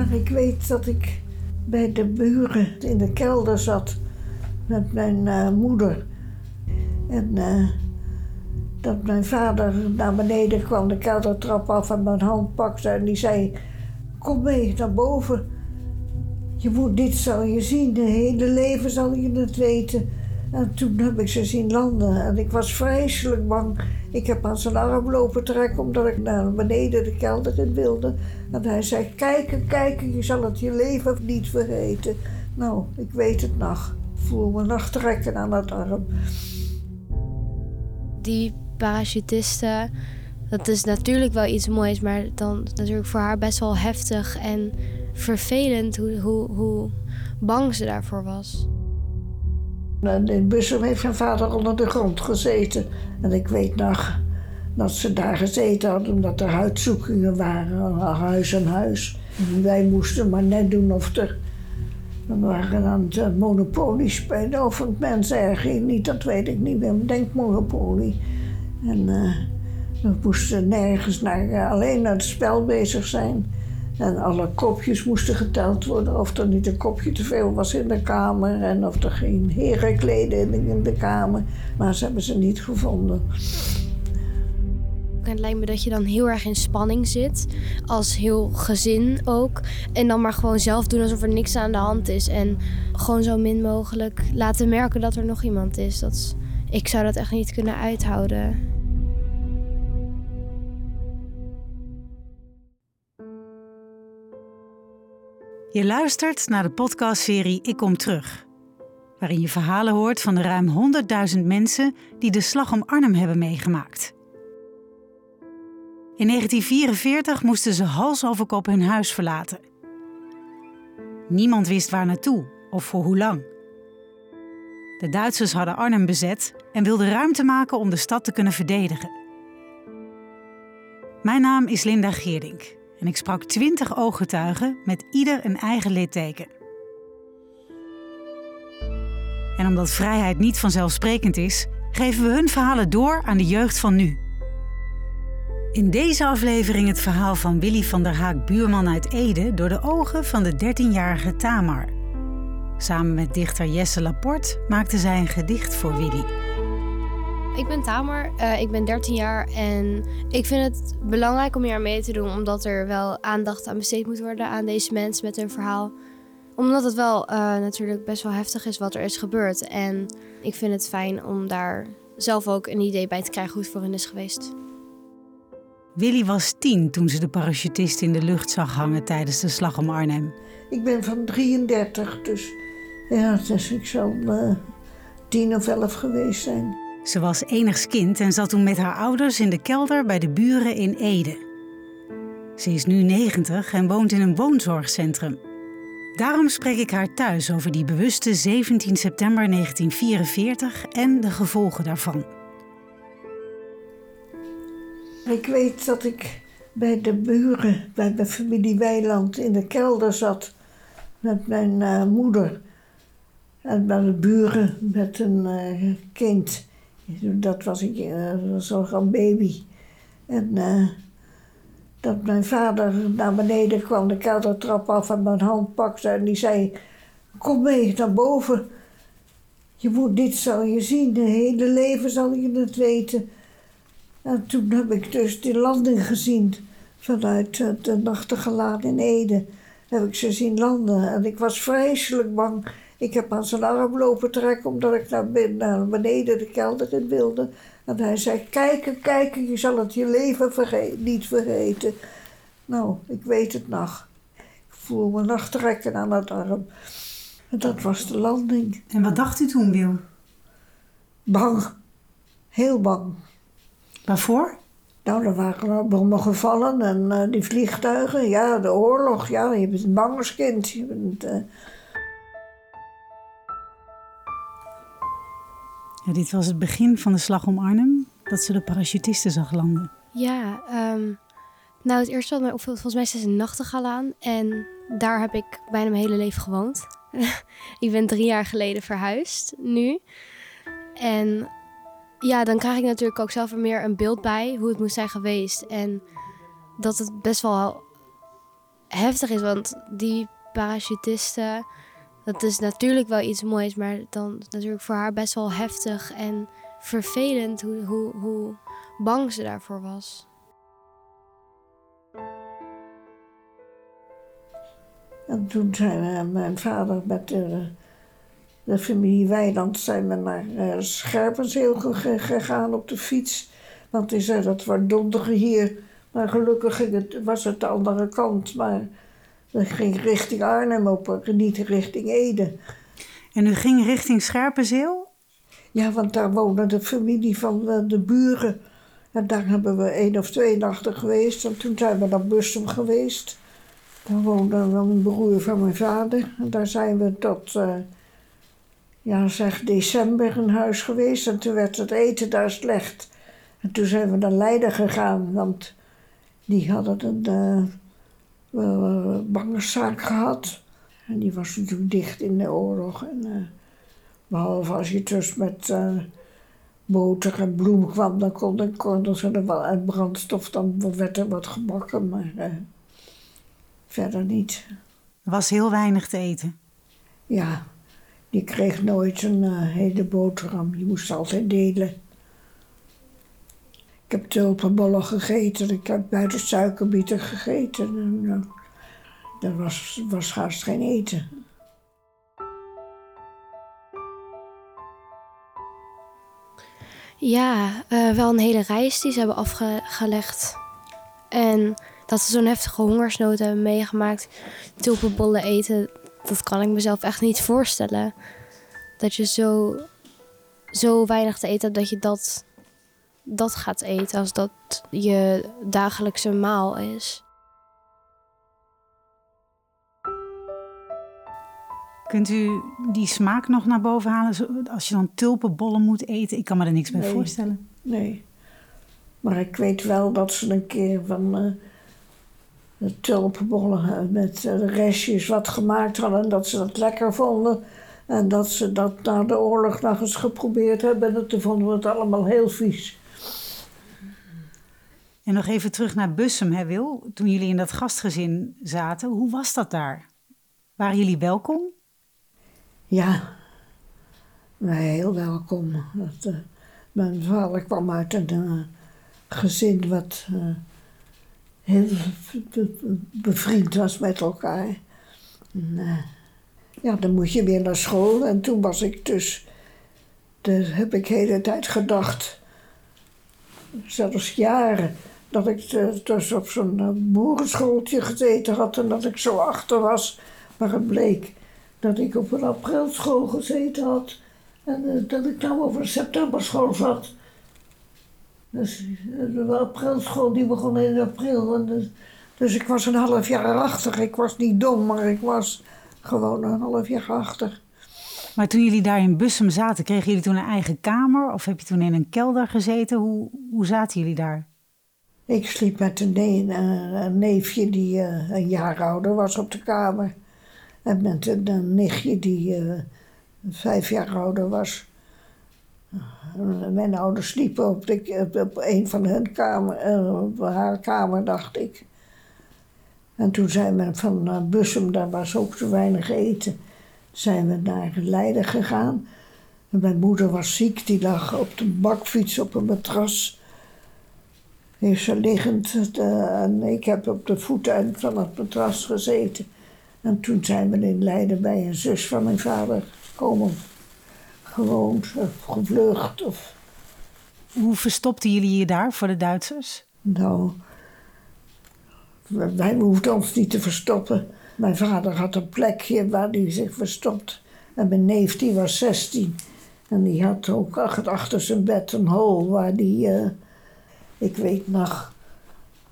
Maar ik weet dat ik bij de buren in de kelder zat met mijn eh, moeder. En eh, dat mijn vader naar beneden kwam, de keldertrap af en mijn hand pakte en die zei: Kom mee naar boven. Je moet dit zal je zien, de hele leven zal je het weten. En toen heb ik ze zien landen en ik was vreselijk bang. Ik heb aan zijn arm lopen trekken omdat ik naar beneden de kelder in wilde. En hij zei, kijken, kijken, je zal het je leven niet vergeten. Nou, ik weet het nog. Ik voel me nog trekken aan het arm. Die parachutisten, dat is natuurlijk wel iets moois, maar dan natuurlijk voor haar best wel heftig en vervelend hoe, hoe, hoe bang ze daarvoor was. In Bussum heeft mijn vader onder de grond gezeten. En ik weet nog dat ze daar gezeten hadden omdat er huidzoekingen waren, huis aan huis. En wij moesten maar net doen of er. We waren aan het monopolie spelen of het mensen erg niet, dat weet ik niet meer. Denk monopolie. En uh, we moesten nergens naar, alleen naar het spel bezig zijn. En alle kopjes moesten geteld worden. Of er niet een kopje te veel was in de kamer. En of er geen herenkleding in de kamer. Maar ze hebben ze niet gevonden. Het lijkt me dat je dan heel erg in spanning zit. Als heel gezin ook. En dan maar gewoon zelf doen alsof er niks aan de hand is. En gewoon zo min mogelijk laten merken dat er nog iemand is. Dat ik zou dat echt niet kunnen uithouden. Je luistert naar de podcastserie Ik Kom Terug, waarin je verhalen hoort van de ruim 100.000 mensen die de slag om Arnhem hebben meegemaakt. In 1944 moesten ze hals over kop hun huis verlaten. Niemand wist waar naartoe of voor hoe lang. De Duitsers hadden Arnhem bezet en wilden ruimte maken om de stad te kunnen verdedigen. Mijn naam is Linda Geerdink en ik sprak twintig ooggetuigen met ieder een eigen litteken. En omdat vrijheid niet vanzelfsprekend is, geven we hun verhalen door aan de jeugd van nu. In deze aflevering het verhaal van Willy van der Haak, buurman uit Ede, door de ogen van de 13-jarige Tamar. Samen met dichter Jesse Laporte maakte zij een gedicht voor Willy. Ik ben Tamer, uh, ik ben 13 jaar en ik vind het belangrijk om hier mee te doen omdat er wel aandacht aan besteed moet worden aan deze mensen met hun verhaal. Omdat het wel uh, natuurlijk best wel heftig is wat er is gebeurd en ik vind het fijn om daar zelf ook een idee bij te krijgen hoe het voor hen is geweest. Willy was tien toen ze de parachutist in de lucht zag hangen tijdens de slag om Arnhem. Ik ben van 33, dus ja, dus ik zal uh, tien of elf geweest zijn. Ze was enigs kind en zat toen met haar ouders in de kelder bij de buren in Ede. Ze is nu 90 en woont in een woonzorgcentrum. Daarom spreek ik haar thuis over die bewuste 17 september 1944 en de gevolgen daarvan. Ik weet dat ik bij de buren, bij de familie Weiland, in de kelder zat met mijn uh, moeder. En bij de buren met een uh, kind. Dat was, ik, uh, was al een baby. En uh, dat mijn vader naar beneden kwam, de keldertrap af en mijn hand pakte en die zei: Kom mee naar boven. Je moet dit zal je zien, de hele leven zal je het weten. En toen heb ik dus die landing gezien vanuit de Nachtegalaan in Ede. Heb ik ze zien landen en ik was vreselijk bang. Ik heb aan zijn arm lopen trekken omdat ik naar, naar beneden de kelder in wilde. En hij zei, kijken, kijken, je zal het je leven niet vergeten. Nou, ik weet het nog. Ik voel me nog trekken aan het arm. En dat was de landing. En wat dacht u toen, Wil? Bang. Heel bang. Waarvoor? Nou, er waren bommen gevallen en uh, die vliegtuigen. Ja, de oorlog. Ja, je bent een bangerskind. Je bent... Uh, Dit was het begin van de slag om Arnhem, dat ze de parachutisten zag landen. Ja, um, nou het eerste wat mij opviel, volgens mij is een nachtegaal aan. En daar heb ik bijna mijn hele leven gewoond. ik ben drie jaar geleden verhuisd, nu. En ja, dan krijg ik natuurlijk ook zelf er meer een beeld bij hoe het moest zijn geweest. En dat het best wel heftig is. Want die parachutisten, dat is natuurlijk wel iets moois, maar dan natuurlijk voor haar best wel heftig en vervelend hoe, hoe, hoe bang ze daarvoor was. En toen zijn we, mijn vader met de, de familie Weiland zijn we naar uh, Scherpenzeel gegaan op de fiets. Want die zei dat we donderen hier. Maar gelukkig het, was het de andere kant. Maar we ging richting Arnhem op, niet richting Ede. En u ging richting Scherpenzeel? Ja, want daar woonde de familie van de, de buren. En daar hebben we één of twee nachten geweest. En toen zijn we naar Bussum geweest. Daar woonde een broer van mijn vader. En daar zijn we tot, uh, ja zeg, december in huis geweest. En toen werd het eten daar slecht. En toen zijn we naar Leiden gegaan, want die hadden een uh, bangerszaak gehad. En die was natuurlijk dicht in de oorlog. En, uh, behalve als je dus met uh, boter en bloem kwam, dan kon, konden ze er wel uit brandstof, dan werd er wat gebakken, maar verder niet. Er was heel weinig te eten? Ja, die kreeg nooit een hele boterham, die moest altijd delen. Ik heb tulpenbollen gegeten, ik heb buiten suikerbieten gegeten. En, er was, was haast geen eten. Ja, uh, wel een hele reis die ze hebben afgelegd. En dat ze zo'n heftige hongersnood hebben meegemaakt. Tulpenbollen eten, dat kan ik mezelf echt niet voorstellen. Dat je zo, zo weinig te eten hebt dat je dat dat gaat eten als dat je dagelijkse maal is. Kunt u die smaak nog naar boven halen als je dan tulpenbollen moet eten? Ik kan me er niks bij voorstellen. Nee, maar ik weet wel dat ze een keer van uh, de tulpenbollen eh, met de restjes wat gemaakt hadden en dat ze dat lekker vonden. En dat ze dat na de oorlog nog eens geprobeerd hebben en toen vonden we het allemaal heel vies. En nog even terug naar Bussum, hè Wil? Toen jullie in dat gastgezin zaten, hoe was dat daar? Waren jullie welkom? Ja, wij heel welkom. Dat, uh, mijn vader kwam uit een uh, gezin wat uh, heel bevriend was met elkaar. Ja, dan moet je weer naar school. En toen was ik dus, daar heb ik de hele tijd gedacht, zelfs jaren dat ik dus op zo'n eh, boerenschooltje gezeten had en dat ik zo achter was. Maar het bleek dat ik op een aprilschool gezeten had en uh, dat ik nou op een septemberschool zat. Dus eh, de aprilschool die begon in april. Dus, dus, ik was een half jaar achter. Ik was niet dom, maar ik was gewoon een half jaar achter. Maar toen jullie daar in Bussum zaten, kregen jullie toen een eigen kamer? Of heb je toen in een kelder gezeten? Hoe, hoe zaten jullie daar? Ik sliep met een, neefje die uh, een jaar ouder was op de kamer. En met een, nichtje die uh, vijf jaar ouder was. Mijn ouders sliepen op, op, een van hun kamer, op haar kamer, dacht ik. En toen zijn we van Bussum, daar was ook te weinig eten, zijn we naar Leiden gegaan. En mijn moeder was ziek, die lag op de bakfiets op een matras heeft ze liggend. en ik heb op de voeten van het matras gezeten. En toen zijn we in Leiden bij een zus van mijn vader gekomen. Gewoond of gevlucht. Of... Hoe verstopten jullie je daar voor de Duitsers? Nou, wij hoefden ons niet te verstoppen. Mijn vader had een plekje waar hij zich verstopt. En mijn neef die was 16. En die had ook achter zijn bed een hol waar die... Uh, ik weet nog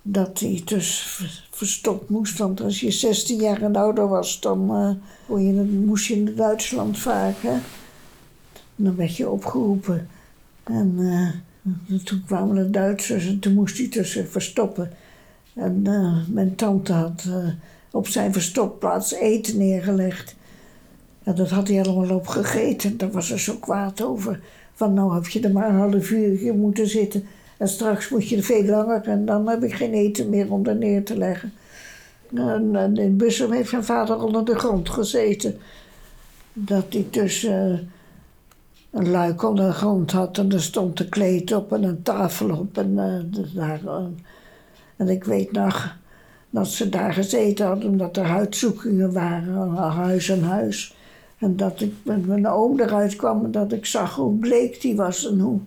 dat hij dus verstopt moest. Want als je 16 jaar en ouder was, dan uh, je, moest je naar Duitsland varen. Dan werd je opgeroepen. En uh, toen kwamen de Duitsers en toen moest hij tussen verstoppen. En uh, mijn tante had op zijn verstopplaats eten neergelegd. En dat had hij allemaal opgegeten. Daar was er zo kwaad over. Van nou heb je er maar een half uur moeten zitten. En straks moet je er veel langer en dan heb ik geen eten meer om er neer te leggen. En, en in Bussum heeft mijn vader onder de grond gezeten. Dat hij tussen eh, een luik onder de grond had en er stond een kleed op en een tafel op. En, eh, daar, eh, en ik weet nog dat ze daar gezeten hadden omdat er huidzoekingen waren, huis en huis. En dat ik met mijn oom eruit kwam en dat ik zag hoe bleek die was en hoe.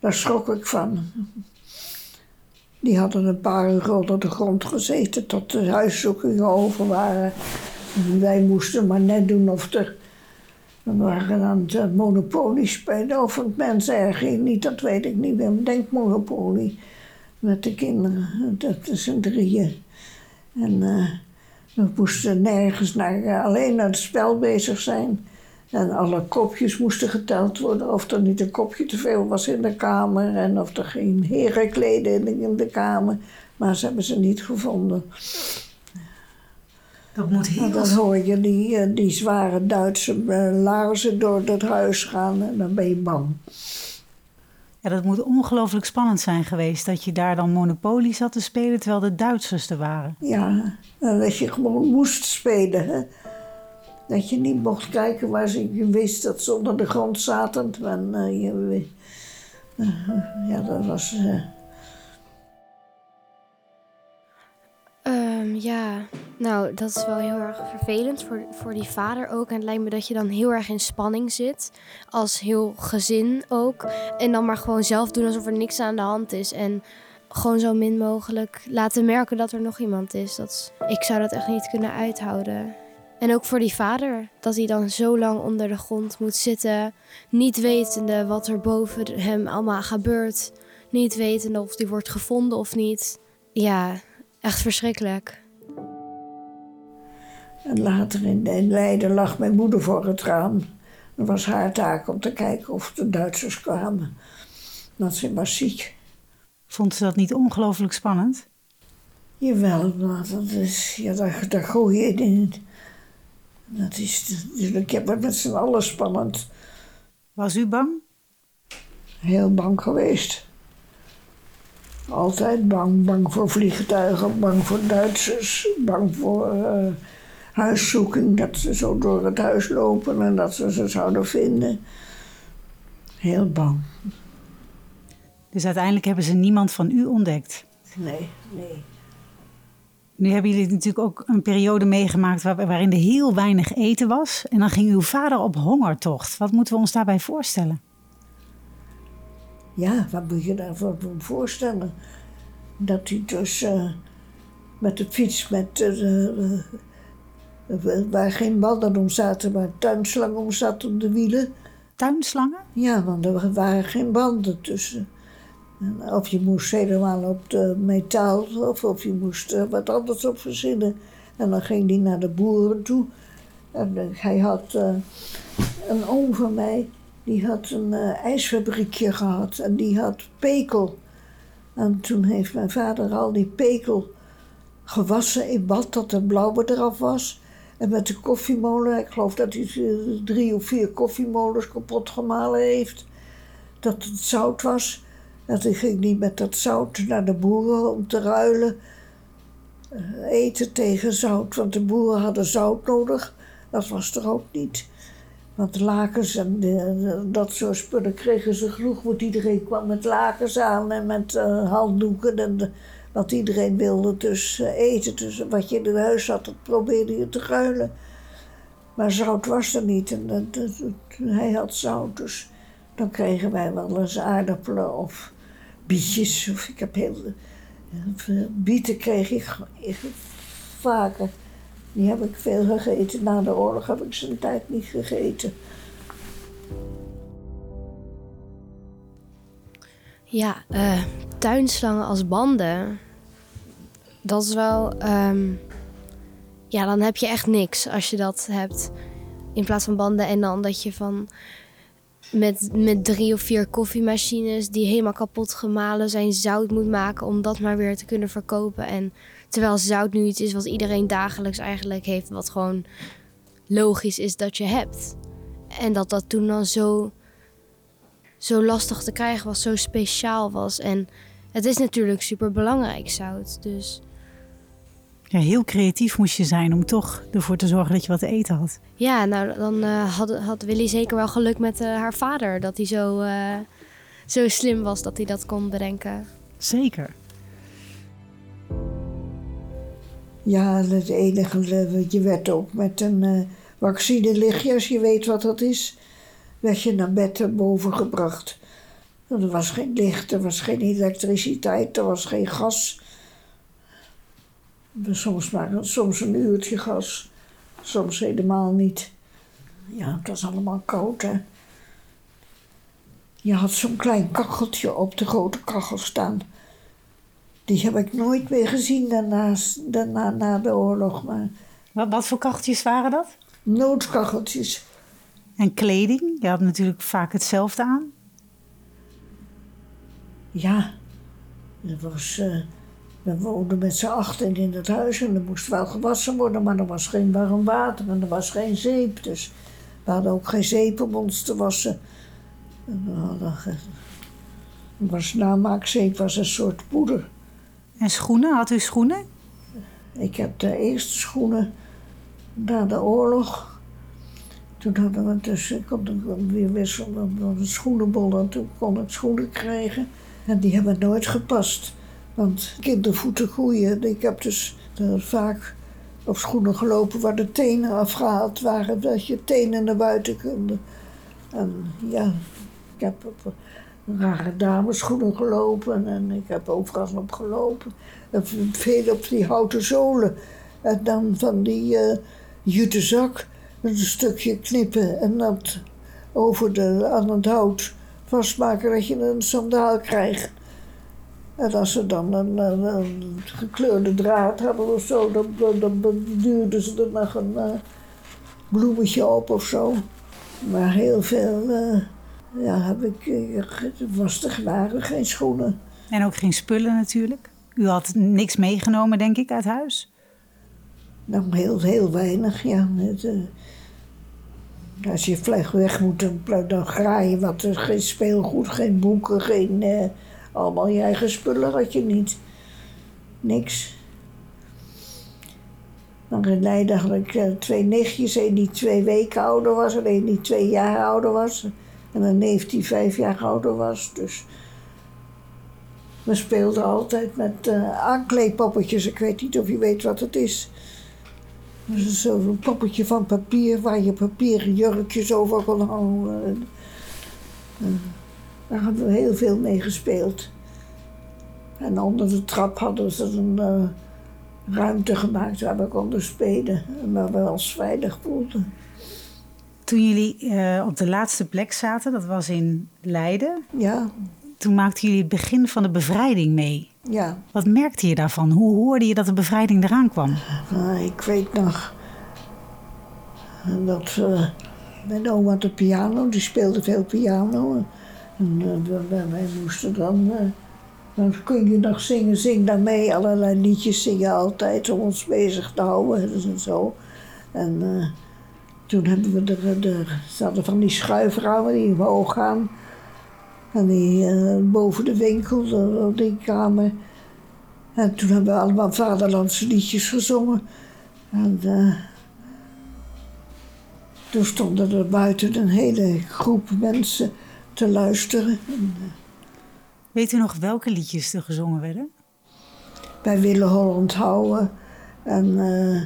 Daar schrok ik van. Die hadden een paar uur onder de grond gezeten tot de huiszoekingen over waren. En wij moesten maar net doen of er. We waren aan het monopolie spelen. Of het mensen erg niet, dat weet ik niet meer. Denk monopolie. Met de kinderen, dat is een drieën. En uh, we moesten nergens naar, uh, alleen naar het spel bezig zijn. En alle kopjes moesten geteld worden. Of er niet een kopje te veel was in de kamer. En of er geen herenkleding in de kamer. Maar ze hebben ze niet gevonden. Dat moet heel... En dan hoor je die, eh, die zware Duitse uh, laarzen door het huis gaan. En dan ben je bang. Ja, dat moet ongelooflijk spannend zijn geweest. Dat je daar dan Monopoly zat te spelen terwijl de Duitsers er waren. Ja, en dat je gewoon moest spelen. Hè? Dat je niet mocht kijken waar ze je wist dat ze onder de grond zaten. En, je, uh, ja, dat was. Uh... Um, ja, nou, dat is wel heel erg vervelend voor, voor die vader ook. En het lijkt me dat je dan heel erg in spanning zit. Als heel gezin ook. En dan maar gewoon zelf doen alsof er niks aan de hand is. En gewoon zo min mogelijk laten merken dat er nog iemand is. Dat, ik zou dat echt niet kunnen uithouden. En ook voor die vader, dat hij dan zo lang onder de grond moet zitten, niet wetende wat er boven hem allemaal gebeurt, niet wetende of hij wordt gevonden of niet. Ja, echt verschrikkelijk. En later in, Leiden lag mijn moeder voor het raam. Dat was haar taak om te kijken of de Duitsers kwamen. Want ze was ziek. Vond ze dat niet ongelooflijk spannend? Jawel, maar dat is, ja, daar, daar gooi je in. Dat is natuurlijk, ja, met z'n allen spannend. Was u bang? Heel bang geweest. Altijd bang. Bang voor vliegtuigen, bang voor Duitsers, bang voor uh, huiszoeking. Dat ze zo door het huis lopen en dat ze ze zouden vinden. Heel bang. Dus uiteindelijk hebben ze niemand van u ontdekt? Nee, nee. Nu hebben jullie natuurlijk ook een periode meegemaakt waar, waarin er heel weinig eten was. En dan ging uw vader op hongertocht. Wat moeten we ons daarbij voorstellen? Ja, wat moet je daarvoor voorstellen? Dat hij dus uh, met de fiets, met, uh, uh, waar geen banden om zaten, maar tuinslangen om zaten op de wielen. Tuinslangen? Ja, want er waren geen banden tussen. Of je moest helemaal op de metaal of, of je moest er wat anders op verzinnen. En dan ging hij naar de boeren toe. En hij had uh, een oom van mij, die had een ijsfabriekje gehad en die had pekel. En toen heeft mijn vader al die pekel gewassen in bad, dat de blauwe eraf was. En met de koffiemolen, ik geloof dat hij drie of vier koffiemolens kapot gemalen heeft. Dat het zout was. Dat ging niet met dat zout naar de boeren om te ruilen. Eten tegen zout, want de boeren hadden zout nodig. Dat was er ook niet. Want lakens en de, dat soort spullen kregen ze genoeg. Want iedereen kwam met lakens aan en met uh, handdoeken. En wat iedereen wilde dus eten. Dus wat je in huis had, dat probeerde je te ruilen. Maar zout was er niet. En hij had zout, dus dan kregen wij wel eens aardappelen of bietjes. Of ik heb heel. Bieten kreeg ik, ik vaker. Die heb ik veel gegeten. Na de oorlog heb ik ze een tijd niet gegeten. Ja, uh, tuinslangen als banden. Dat is wel. Um, ja, dan heb je echt niks als je dat hebt. In plaats van banden en dan dat je van met, met drie of vier koffiemachines die helemaal kapot gemalen zijn zout moet maken om dat maar weer te kunnen verkopen. En terwijl zout nu iets is wat iedereen dagelijks eigenlijk heeft, wat gewoon logisch is dat je hebt. En dat dat toen dan zo, zo lastig te krijgen was, zo speciaal was. En het is natuurlijk super belangrijk, zout. Dus. Ja, heel creatief moest je zijn om toch ervoor te zorgen dat je wat te eten had. Ja, nou dan uh, had, had Willy zeker wel geluk met uh, haar vader. Dat hij zo, uh, zo slim was dat hij dat kon bedenken. Zeker. Ja, het enige, je werd ook met een uh, vaccinelichtje, als je weet wat dat is, werd je naar bed boven gebracht. Er was geen licht, er was geen elektriciteit, er was geen gas. Soms maar soms een uurtje gas, soms helemaal niet. Ja, het was allemaal koud, hè. Je had zo'n klein kacheltje op de grote kachel staan. Die heb ik nooit meer gezien daarna, daarna na de oorlog. Maar... Wat, wat voor kacheltjes waren dat? Noodkacheltjes. En kleding? Je had natuurlijk vaak hetzelfde aan. Ja, er was, uh, we woonden met z'n achten in het huis en er moest wel gewassen worden, maar er was geen warm water en er was geen zeep. Dus we hadden ook geen zeep om ons te wassen. En we hadden, was namaakzeep was een soort poeder. En schoenen? Had u schoenen? Ik heb de eerste schoenen na de oorlog. Toen hadden we dus, ik kon weer wisselen van een schoenenbol en toen kon ik schoenen krijgen. En die hebben nooit gepast. Want kindervoeten groeien. Ik heb dus vaak op schoenen gelopen waar de tenen afgehaald waren, dat je tenen naar buiten konden. En ja, ik heb op rare dameschoenen gelopen en ik heb overal op gelopen. En veel op die houten zolen. En dan van die uh, jute zak een stukje knippen en dat over de, aan het hout vastmaken dat je een sandaal krijgt. En als ze dan een, een, een gekleurde draad hadden of zo, dan, dan, dan duwden ze er nog een uh, bloemetje op of zo. Maar heel veel, uh, ja, heb ik, uh, was waren geen schoenen. En ook geen spullen natuurlijk? U had niks meegenomen, denk ik, uit huis? Nou, heel, heel weinig, ja. Het, als je vlug weg moet, dan, dan graai je wat. Geen speelgoed, geen boeken, geen... Allemaal je eigen spullen had je niet. Niks. Maar in Leiden had ik uh, twee nichtjes. Een die twee weken ouder was en een die twee jaar ouder was. En een neef die vijf jaar ouder was. Dus we speelden altijd met uh, aankleedpoppetjes. Ik weet niet of je weet wat het is. Dat is zo'n poppetje van papier waar je papieren jurkjes over kon hangen. Daar hebben we heel veel mee gespeeld. En onder de trap hadden ze een uh, ruimte gemaakt waar we konden spelen en waar we ons veilig voelden. Toen jullie uh, op de laatste plek zaten, dat was in Leiden. Ja. Toen maakten jullie het begin van de bevrijding mee. Ja. Wat merkte je daarvan? Hoe hoorde je dat de bevrijding eraan kwam? Uh, ik weet nog dat uh, mijn oma de piano, die speelde veel piano. En uh, wij moesten dan, uh, dan kun je nog zingen, zing dan mee. Allerlei liedjes zingen altijd om ons bezig te houden en zo. En uh, toen hebben we er, de, zaten van die schuiframen die omhoog gaan. En die boven de winkel, de, die kamer. En toen hebben we allemaal vaderlandse liedjes gezongen. En toen stonden er buiten een hele groep mensen te luisteren. Weet u nog welke liedjes er gezongen werden? Wij willen Holland houden. En uh,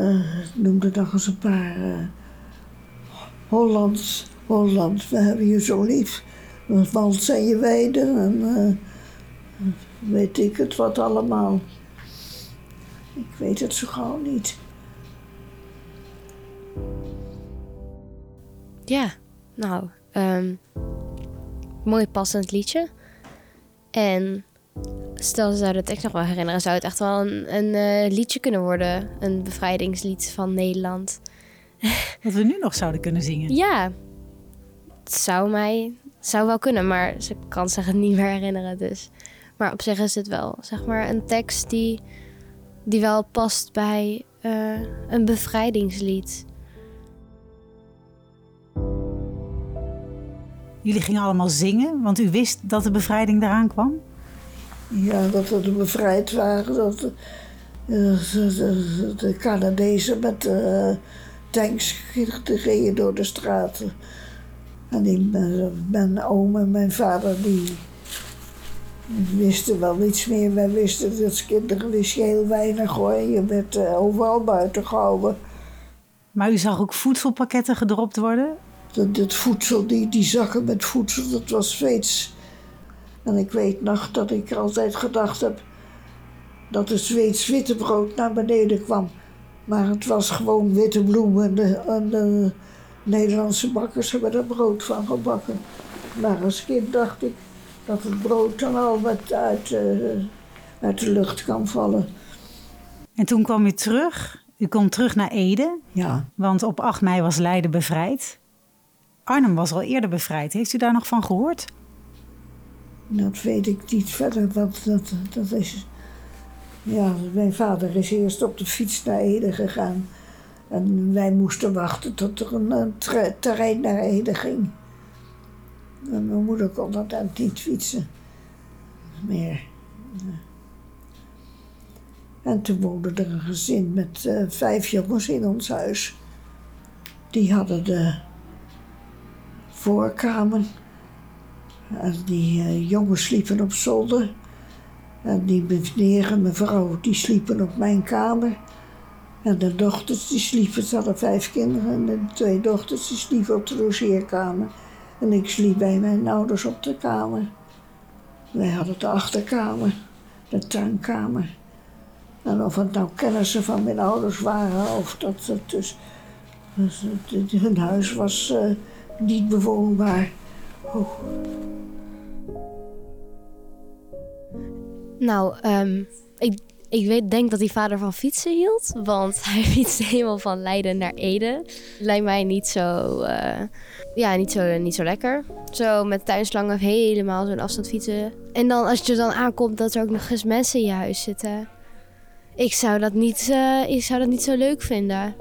uh, noemde nog eens een paar. Uh, Hollands, Holland, we hebben je zo lief. Want zijn je weiden en weet ik het wat allemaal. Ik weet het zo gauw niet. Ja, nou, um, mooi passend liedje. En stel ze zouden het echt nog wel herinneren, zou het echt wel een, een uh, liedje kunnen worden. Een bevrijdingslied van Nederland. Wat we nu nog zouden kunnen zingen. Ja, het zou mij zou wel kunnen, maar ze kan zich het niet meer herinneren. Dus. Maar op zich is het wel zeg maar, een tekst die, die wel past bij uh, een bevrijdingslied. Jullie gingen allemaal zingen, want u wist dat de bevrijding eraan kwam? Ja, dat we bevrijd waren. Dat, de, de Canadezen met uh, tanks reden door de straten. En die, mijn oom en mijn vader die wisten wel iets meer. Wij wisten dat als kinderen wist je heel weinig hoor. Je werd uh, overal buiten gehouden. Maar u zag ook voedselpakketten gedropt worden? Dat, dat voedsel, die, die zakken met voedsel, dat was Zweeds. En ik weet nog dat ik altijd gedacht heb dat het Zweeds witte brood naar beneden kwam. Maar het was gewoon witte bloemen en de, en de Nederlandse bakkers hebben er brood van gebakken. Maar als kind dacht ik dat het brood dan al wat uit, uh, uit de lucht kan vallen. En toen kwam u terug. U komt terug naar Ede. Ja. Want op 8 mei was Leiden bevrijd. Arnhem was al eerder bevrijd. Heeft u daar nog van gehoord? Dat weet ik niet verder, want dat, dat is... Ja, mijn vader is eerst op de fiets naar Ede gegaan. En wij moesten wachten tot er een, terrein naar Ede ging. En mijn moeder kon dat dan niet fietsen meer. En toen woonde er een gezin met uh, vijf jongens in ons huis. Die hadden de voorkamer. En die uh, jongens sliepen op zolder. En die meneer en mevrouw die sliepen op mijn kamer. En de dochters die sliepen, ze hadden vijf kinderen. En de twee dochters die sliepen op de logeerkamer. En ik sliep bij mijn ouders op de kamer. Wij hadden de achterkamer, de tuinkamer. En of het nou kennissen van mijn ouders waren of dat het dus. hun huis was uh, niet bewoonbaar. Oh. Nou, um, ik, ik weet, denk dat hij vader van fietsen hield. Want hij fietste helemaal van Leiden naar Ede. Lijkt mij niet zo, uh, ja, niet zo, niet zo lekker. Zo met tuinslangen helemaal zo'n afstand fietsen. En dan als je dan aankomt dat er ook nog eens mensen in je huis zitten. Ik zou dat niet, uh, ik zou dat niet zo leuk vinden.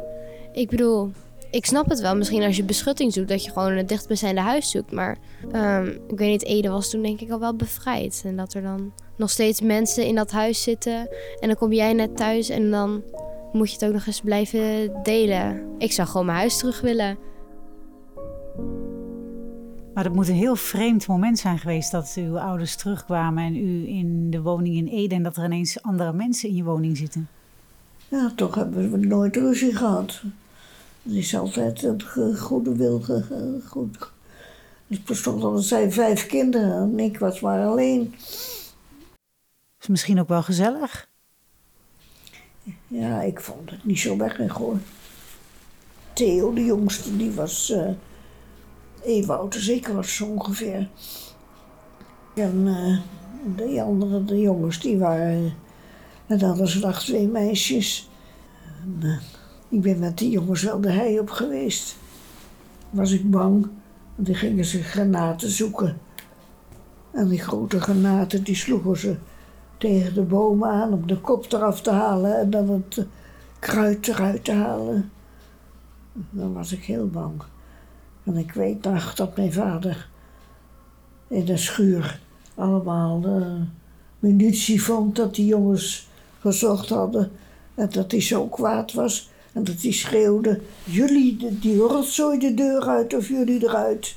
Ik bedoel, ik snap het wel. Misschien als je beschutting zoekt, dat je gewoon het dichtbijzijnde huis zoekt. Maar um, ik weet niet, Ede was toen denk ik al wel bevrijd. En dat er dan nog steeds mensen in dat huis zitten. En dan kom jij net thuis en dan moet je het ook nog eens blijven delen. Ik zou gewoon mijn huis terug willen. Maar het moet een heel vreemd moment zijn geweest dat uw ouders terugkwamen en u in de woning in Ede en dat er ineens andere mensen in je woning zitten. Ja, toch hebben we nooit ruzie gehad. Het is altijd een goede wil. Goed. Ik bestond al, zijn vijf kinderen en ik was maar alleen. Is misschien ook wel gezellig? Ja, ik vond het niet zo weg hoor. Theo, de jongste, die was uh, even oud als ik was zo ongeveer. En uh, de andere, de jongens, die waren... En dan hadden ze nog twee meisjes. En, uh, ik ben met die jongens wel de hei op geweest. Was ik bang, want die gingen ze granaten zoeken. En die grote granaten, die sloegen ze tegen de bomen aan om de kop eraf te halen en dan het kruid eruit te halen. Dan was ik heel bang. En ik weet nog dat mijn vader in de schuur allemaal uh, munitie vond dat die jongens gezocht hadden. En dat hij zo kwaad was en dat hij schreeuwde: Jullie, die rotzooi de deur uit of jullie eruit.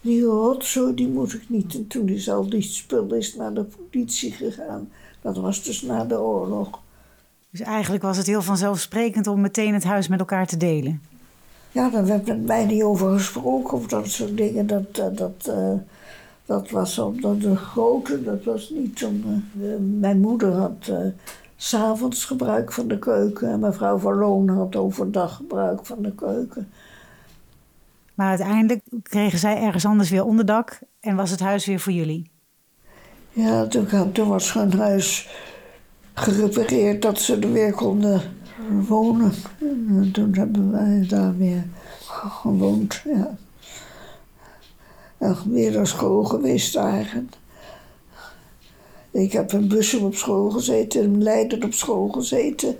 Die rotzooi, die moet ik niet. En toen is al die spul is naar de politie gegaan. Dat was dus na de oorlog. Dus eigenlijk was het heel vanzelfsprekend om meteen het huis met elkaar te delen? Ja, daar werd met mij niet over gesproken of dat soort dingen. Dat, dat, dat, uh, dat was omdat de grote, dat was niet zo'n... Uh, mijn moeder had uh, s'avonds gebruik van de keuken en mevrouw van Loon had overdag gebruik van de keuken. Maar uiteindelijk kregen zij ergens anders weer onderdak en was het huis weer voor jullie? Ja, toen, toen was hun huis gerepareerd dat ze er weer konden wonen. En toen hebben wij daar weer gewoond, ja. En weer naar school geweest eigenlijk. Ik heb in Bussum op school gezeten, in Leiden op school gezeten.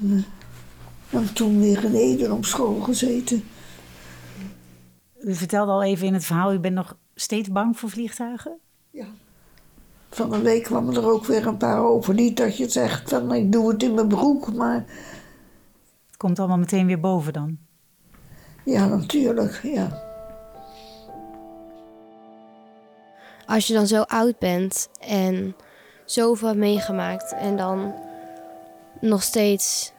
En, eh, en toen weer in Eden op school gezeten. U vertelde al even in het verhaal, u bent nog steeds bang voor vliegtuigen? Ja. Van de week kwamen er ook weer een paar over. Niet dat je zegt van ik doe het in mijn broek, maar Het komt allemaal meteen weer boven dan. ja, natuurlijk, ja. Als je dan zo oud bent en zoveel hebt meegemaakt en dan nog steeds,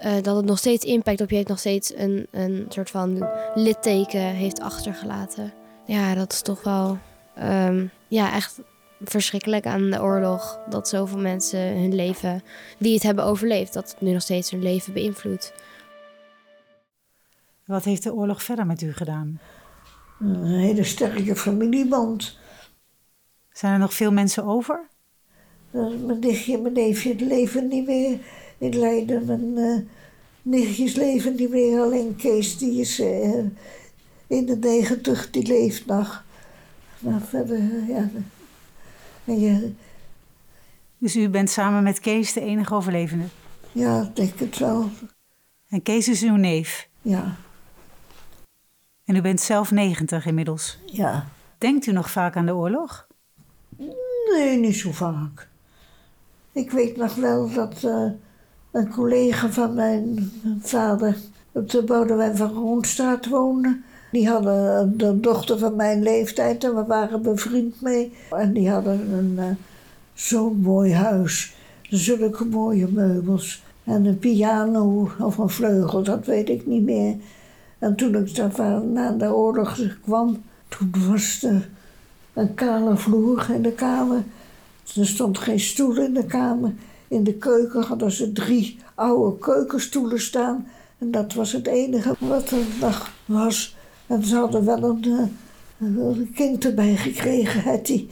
eh, dat het nog steeds impact op je heeft, nog steeds een, een soort van litteken heeft achtergelaten. Ja, dat is toch wel ehm, ja, echt verschrikkelijk aan de oorlog. Dat zoveel mensen hun leven, die het hebben overleefd, dat het nu nog steeds hun leven beïnvloedt. Wat heeft de oorlog verder met u gedaan? Een hele sterke familieband. Zijn er nog veel mensen over? Eh, Mijn nichtje en mijn neefje leven niet meer in Leiden. Mijn eh, nichtjes leven niet meer. Alleen Kees, die is eh, in de negentig, die leeft nog. Maar verder, ja. En Dus u bent samen met Kees de enige overlevende. ja, ik denk het wel. En Kees is uw neef. Ja, En u bent zelf 90 inmiddels. ja. Denkt u nog vaak aan de oorlog? Nee, niet zo vaak. Ik weet nog wel dat eh, een collega van mijn vader op de Boudewijn van Roonstraat woonde. Die hadden de dochter van mijn leeftijd en we waren bevriend mee. En die hadden een eh, zo'n mooi huis. Zulke mooie meubels. En een piano of een vleugel, dat weet ik niet meer. En toen ik daar na de oorlog kwam, toen was er een kale vloer in de kamer. Er stond geen stoel in de kamer. In de keuken hadden ze drie oude keukenstoelen staan. En dat was het enige wat er nog was. En ze hadden wel een, eh, een kind erbij gekregen, Hetty.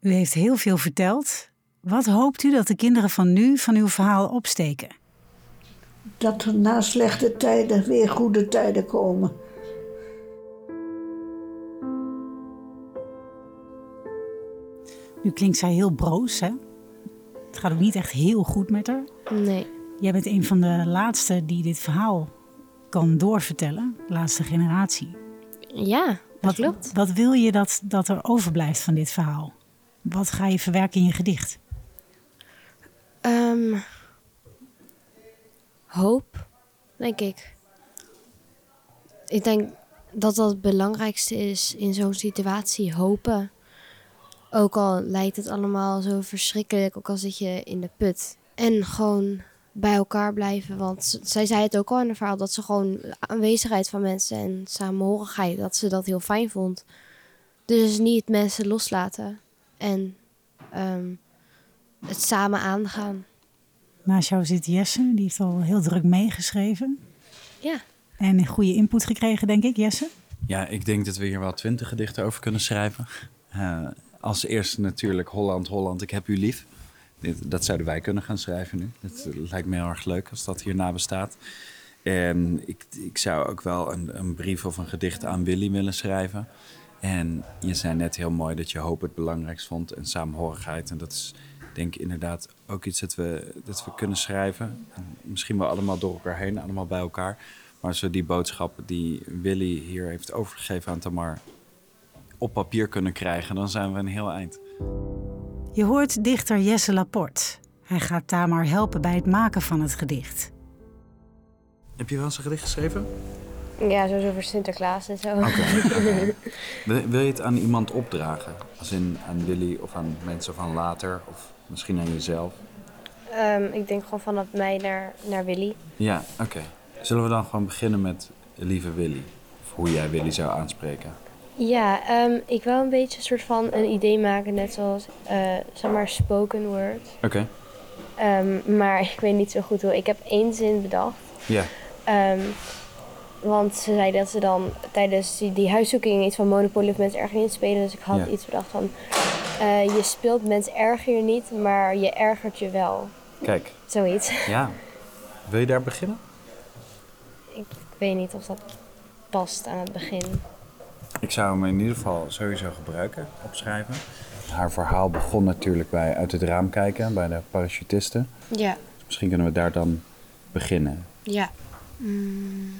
U heeft heel veel verteld. Wat hoopt u dat de kinderen van nu van uw verhaal opsteken? Dat er na slechte tijden weer goede tijden komen. Nu klinkt zij heel broos, hè? Het gaat ook niet echt heel goed met haar. Nee. Jij bent een van de laatste die dit verhaal kan doorvertellen. Laatste generatie. Ja, dat Wat, klopt. wat wil je dat, dat er overblijft van dit verhaal? Wat ga je verwerken in je gedicht? Ehm, hoop, denk ik. Ik denk dat dat het belangrijkste is in zo'n situatie, hopen. Ook al lijkt het allemaal zo verschrikkelijk, ook al zit je in de put. En gewoon bij elkaar blijven, want zij zei het ook al in het verhaal, dat ze gewoon de aanwezigheid van mensen en samenhorigheid, dat ze dat heel fijn vond. Dus niet mensen loslaten en ehm, het samen aangaan. Naast jou zit Jesse, die heeft al heel druk meegeschreven. Ja. En een goede input gekregen, denk ik, Jesse. Ja, ik denk dat we hier wel twintig gedichten over kunnen schrijven. Eh, als eerste natuurlijk Holland, Holland, ik heb u lief. Dat zouden wij kunnen gaan schrijven nu. Het lijkt me heel erg leuk als dat hierna bestaat. En ik, ik zou ook wel een, een brief of een gedicht aan Willy willen schrijven. En je zei net heel mooi dat je hoop het belangrijkst vond en samenhorigheid. En dat is denk ik inderdaad ook iets dat we, dat we kunnen schrijven. En misschien wel allemaal door elkaar heen, allemaal bij elkaar. Maar we die boodschap die Willy hier heeft overgegeven aan Tamar op papier kunnen krijgen, dan zijn we een heel eind. Je hoort dichter Jesse Laporte. Hij gaat Tamar helpen bij het maken van het gedicht. Heb je wel eens een gedicht geschreven? Ja, sowieso voor Sinterklaas en zo. Wil, wil je het aan iemand opdragen? Als in aan Willy of aan mensen van later? Of misschien aan jezelf? Ehm, ik denk gewoon vanaf mij naar, naar Willy. Ja, oké. Zullen we dan gewoon beginnen met lieve Willy? Of hoe jij Willy zou aanspreken? Ja, ehm, ik wil een beetje een soort van een idee maken, net zoals, eh zeg maar, spoken word. Oké. Ehm, maar ik weet niet zo goed hoe. Ik heb één zin bedacht. Ja. Ehm, want ze zei dat ze dan tijdens die, die huiszoeking iets van Monopoly of mensen erger niet spelen. Dus ik had iets bedacht van, eh, je speelt mensen erger niet, maar je ergert je wel. Kijk. Zoiets. Ja. Wil je daar beginnen? ik weet niet of dat past aan het begin. Ik zou hem in ieder geval sowieso gebruiken, opschrijven. Haar verhaal begon natuurlijk bij uit het raam kijken, bij de parachutisten. Ja. Dus misschien kunnen we daar dan beginnen. Ja. Mm.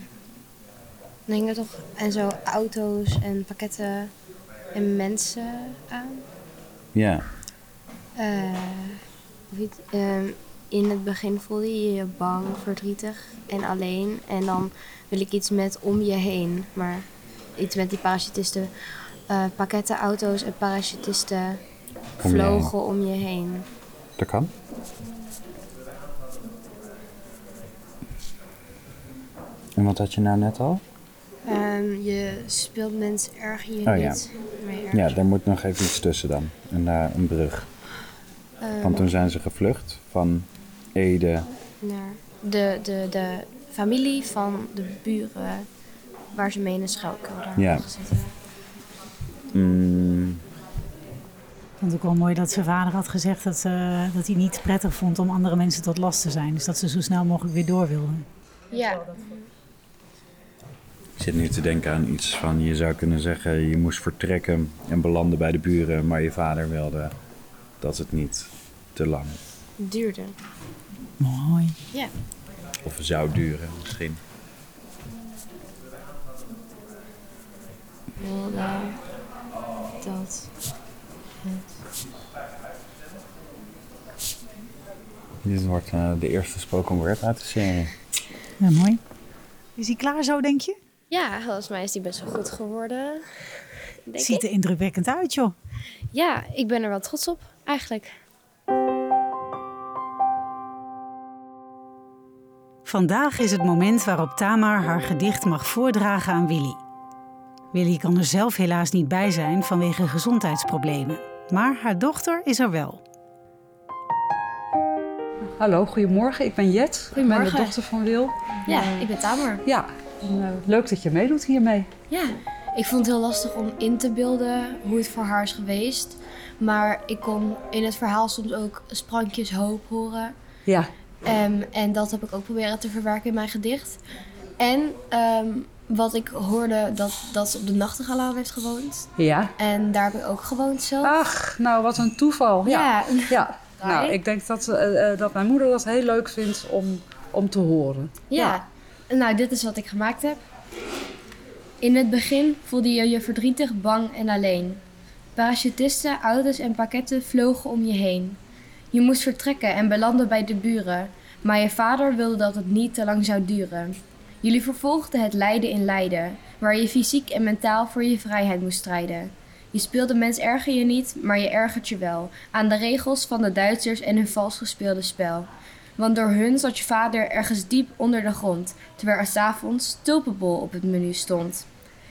Dan hingen toch en zo auto's en pakketten en mensen aan. Ja. Eh, ehm, in het begin voelde je je bang, verdrietig en alleen. En dan wil ik iets met om je heen. Maar iets met die parachutisten. eh, pakketten, auto's en parachutisten Om je heen. vlogen om je heen. Dat kan. En wat had je nou net al? Ehm, je speelt mensen erg je Oh ja. Ja, daar moet nog even iets tussen dan. Een, een brug. Ehm, Want toen zijn ze gevlucht van Ede. naar de, de, de familie van de buren waar ze mee in een schuilkelder Ja. gezeten. Mm, Ik vond het ook wel mooi dat zijn vader had gezegd dat, eh, dat hij niet prettig vond om andere mensen tot last te zijn. Dus dat ze zo snel mogelijk weer door wilden. Ja. ik zit nu te denken aan iets van, je zou kunnen zeggen, je moest vertrekken en belanden bij de buren, maar je vader wilde dat het niet te lang duurde. Mooi. Ja. of zou duren misschien. Wilde dat het Dit wordt eh, de eerste spoken word uit de serie. Ja, mooi. Is hij klaar zo, denk je? Ja, volgens mij is die best wel goed geworden. Denk Ziet ik. er indrukwekkend uit, joh. Ja, ik ben er wel trots op, eigenlijk. Vandaag is het moment waarop Tamar haar gedicht mag voordragen aan Willy. Willy kan er zelf helaas niet bij zijn vanwege gezondheidsproblemen. Maar haar dochter is er wel. Hallo, goedemorgen. Ik ben Jet. Ik ben Goedemorgen. de dochter van Wil. Ja, ik ben Tamer. Ja, eh, leuk dat je meedoet hiermee. Ja, ik vond het heel lastig om in te beelden hoe het voor haar is geweest. Maar ik kon in het verhaal soms ook sprankjes hoop horen. Ja, Ehm, en dat heb ik ook proberen te verwerken in mijn gedicht. En ehm, wat ik hoorde, dat, dat ze op de Nachtegaal heeft gewoond. ja. En daar heb ik ook gewoond zelf. Ach, nou wat een toeval. Ja, ja. ja. Nou, ik denk dat, eh, dat mijn moeder dat heel leuk vindt om, om te horen. Ja. Nou, dit is wat ik gemaakt heb. In het begin voelde je je verdrietig, bang en alleen. Parachutisten, auto's en pakketten vlogen om je heen. Je moest vertrekken en belanden bij de buren, maar je vader wilde dat het niet te lang zou duren. Jullie vervolgden het lijden in lijden, waar je fysiek en mentaal voor je vrijheid moest strijden. Je speelde mens erger je niet, maar je ergert je wel aan de regels van de Duitsers en hun vals gespeelde spel. Want door hun zat je vader ergens diep onder de grond, terwijl er s'avonds tulpenbol op het menu stond.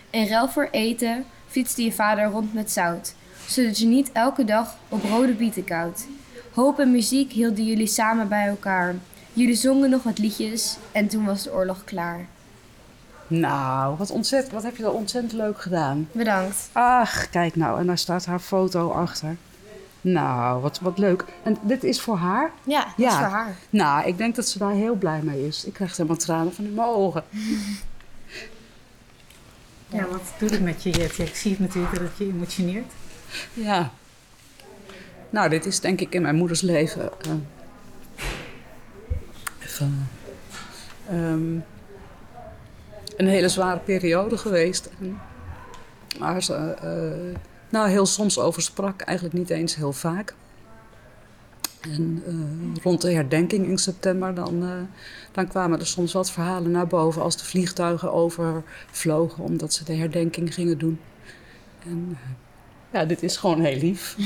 In ruil voor eten fietste je vader rond met zout, zodat je niet elke dag op rode bieten koudt. Hoop en muziek hielden jullie samen bij elkaar. Jullie zongen nog wat liedjes en toen was de oorlog klaar. Nou, wat, ontzettend, wat heb je dat ontzettend leuk gedaan. Bedankt. Ach, kijk nou. En daar staat haar foto achter. Nou, wat, wat leuk. En dit is voor haar? Ja, dat Ja. is voor haar. Nou, ik denk dat ze daar heel blij mee is. Ik krijg helemaal tranen van in mijn ogen. Ja, wat doet het met je, Jet? Ik zie het natuurlijk dat het je emotioneert. Ja. Nou, dit is denk ik in mijn moeders leven. eh, ehm, een hele zware periode geweest. En waar ze eh, nou, heel soms over sprak, eigenlijk niet eens heel vaak. En eh, rond de herdenking in september, dan, eh, dan kwamen er soms wat verhalen naar boven als de vliegtuigen overvlogen, omdat ze de herdenking gingen doen. En ja, dit is gewoon heel lief.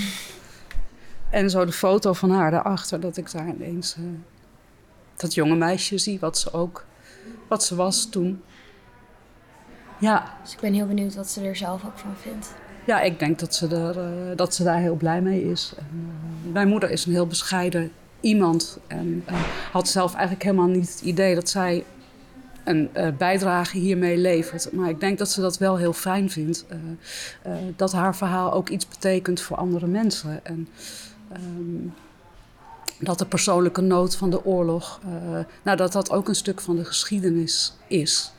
en zo de foto van haar daarachter, dat ik daar ineens dat jonge meisje zie, wat ze ook, wat ze was toen. Ja, Dus ik ben heel benieuwd wat ze er zelf ook van vindt. ja ik denk dat ze, er, eh, dat ze daar heel blij mee is. En, eh, mijn moeder is een heel bescheiden iemand en eh, had zelf eigenlijk helemaal niet het idee dat zij een bijdrage hiermee levert. Maar ik denk dat ze dat wel heel fijn vindt. dat haar verhaal ook iets betekent voor andere mensen. En ehm, dat de persoonlijke nood van de oorlog, eh, nou, dat dat ook een stuk van de geschiedenis is.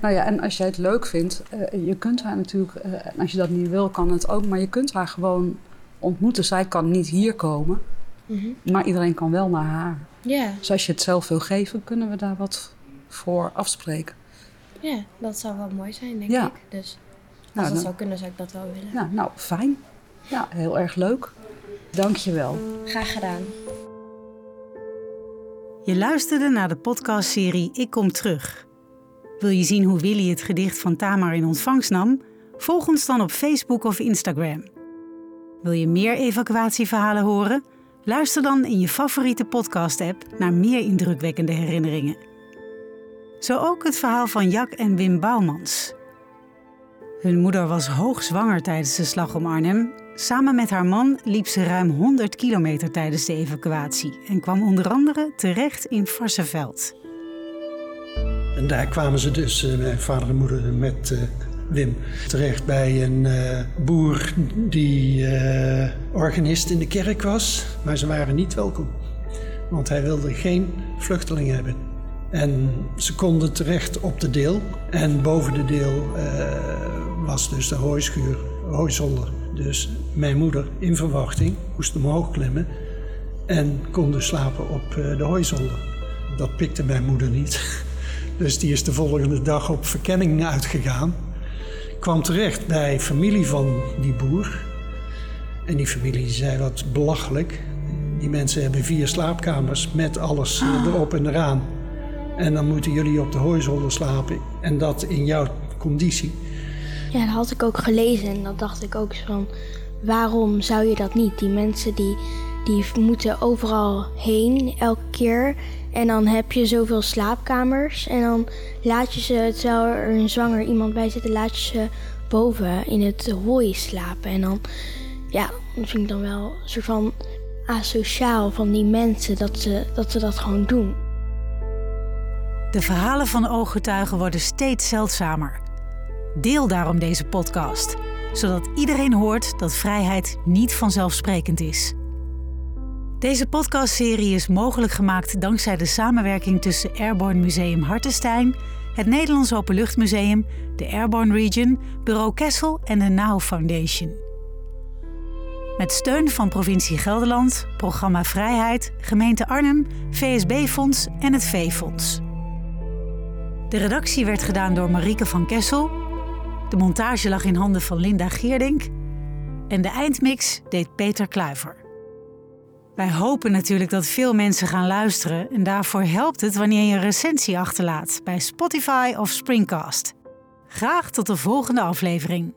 Nou ja, en als jij het leuk vindt, eh, je kunt haar natuurlijk, eh, en als je dat niet wil, kan het ook, maar je kunt haar gewoon ontmoeten. Zij kan niet hier komen, Mhm. maar iedereen kan wel naar haar. Ja, Dus als je het zelf wil geven, kunnen we daar wat voor afspreken. ja, dat zou wel mooi zijn, denk Ja. ik. Dus als Nou, dat dan- zou kunnen, zou ik dat wel willen. Ja, nou, fijn. Ja, heel erg leuk. Dank je wel. Graag gedaan. Je luisterde naar de podcastserie Ik Kom Terug. Wil je zien hoe Willy het gedicht van Tamar in ontvangst nam? Volg ons dan op Facebook of Instagram. Wil je meer evacuatieverhalen horen? Luister dan in je favoriete podcast-app naar meer indrukwekkende herinneringen. Zo ook het verhaal van Jack en Wim Bouwmans. Hun moeder was hoogzwanger tijdens de slag om Arnhem. Samen met haar man liep ze ruim 100 kilometer tijdens de evacuatie en kwam onder andere terecht in Varsenveld. En daar kwamen ze dus, uh, mijn vader en moeder, met uh, Wim terecht bij een uh, boer die organist in de kerk was. Maar ze waren niet welkom, want hij wilde geen vluchtelingen hebben. En ze konden terecht op de deel. En boven de deel was dus de hooischuur, hooizolder. Dus mijn moeder in verwachting moest omhoog klimmen en kon dus slapen op de hooizolder. Dat pikte mijn moeder niet. Dus die is de volgende dag op verkenning uitgegaan. Kwam terecht bij familie van die boer. En die familie zei wat belachelijk. Die mensen hebben vier slaapkamers met alles erop en eraan. En dan moeten jullie op de hooizolder slapen. En dat in jouw conditie. Ja, dat had ik ook gelezen. En dat dacht ik ook van... Waarom zou je dat niet? Die mensen die, die moeten overal heen, elke keer. En dan heb je zoveel slaapkamers. En dan laat je ze, terwijl er een zwanger iemand bij zit, laat je ze boven in het hooi slapen. En dan, ja, dat vind ik dan wel een soort van asociaal van die mensen dat ze dat, ze dat gewoon doen. De verhalen van ooggetuigen worden steeds zeldzamer. Deel daarom deze podcast, zodat iedereen hoort dat vrijheid niet vanzelfsprekend is. Deze podcastserie is mogelijk gemaakt dankzij de samenwerking tussen Airborne Museum Hartenstein, het Nederlands Openluchtmuseum, de Airborne Region, Bureau Kessel en de NOW Foundation. Met steun van provincie Gelderland, Programma Vrijheid, gemeente Arnhem, VSB-fonds en het V-fonds. De redactie werd gedaan door Marieke van Kessel. De montage lag in handen van Linda Geerdink. En de eindmix deed Peter Kluiver. Wij hopen natuurlijk dat veel mensen gaan luisteren en daarvoor helpt het wanneer je een recensie achterlaat bij Spotify of Springcast. Graag tot de volgende aflevering.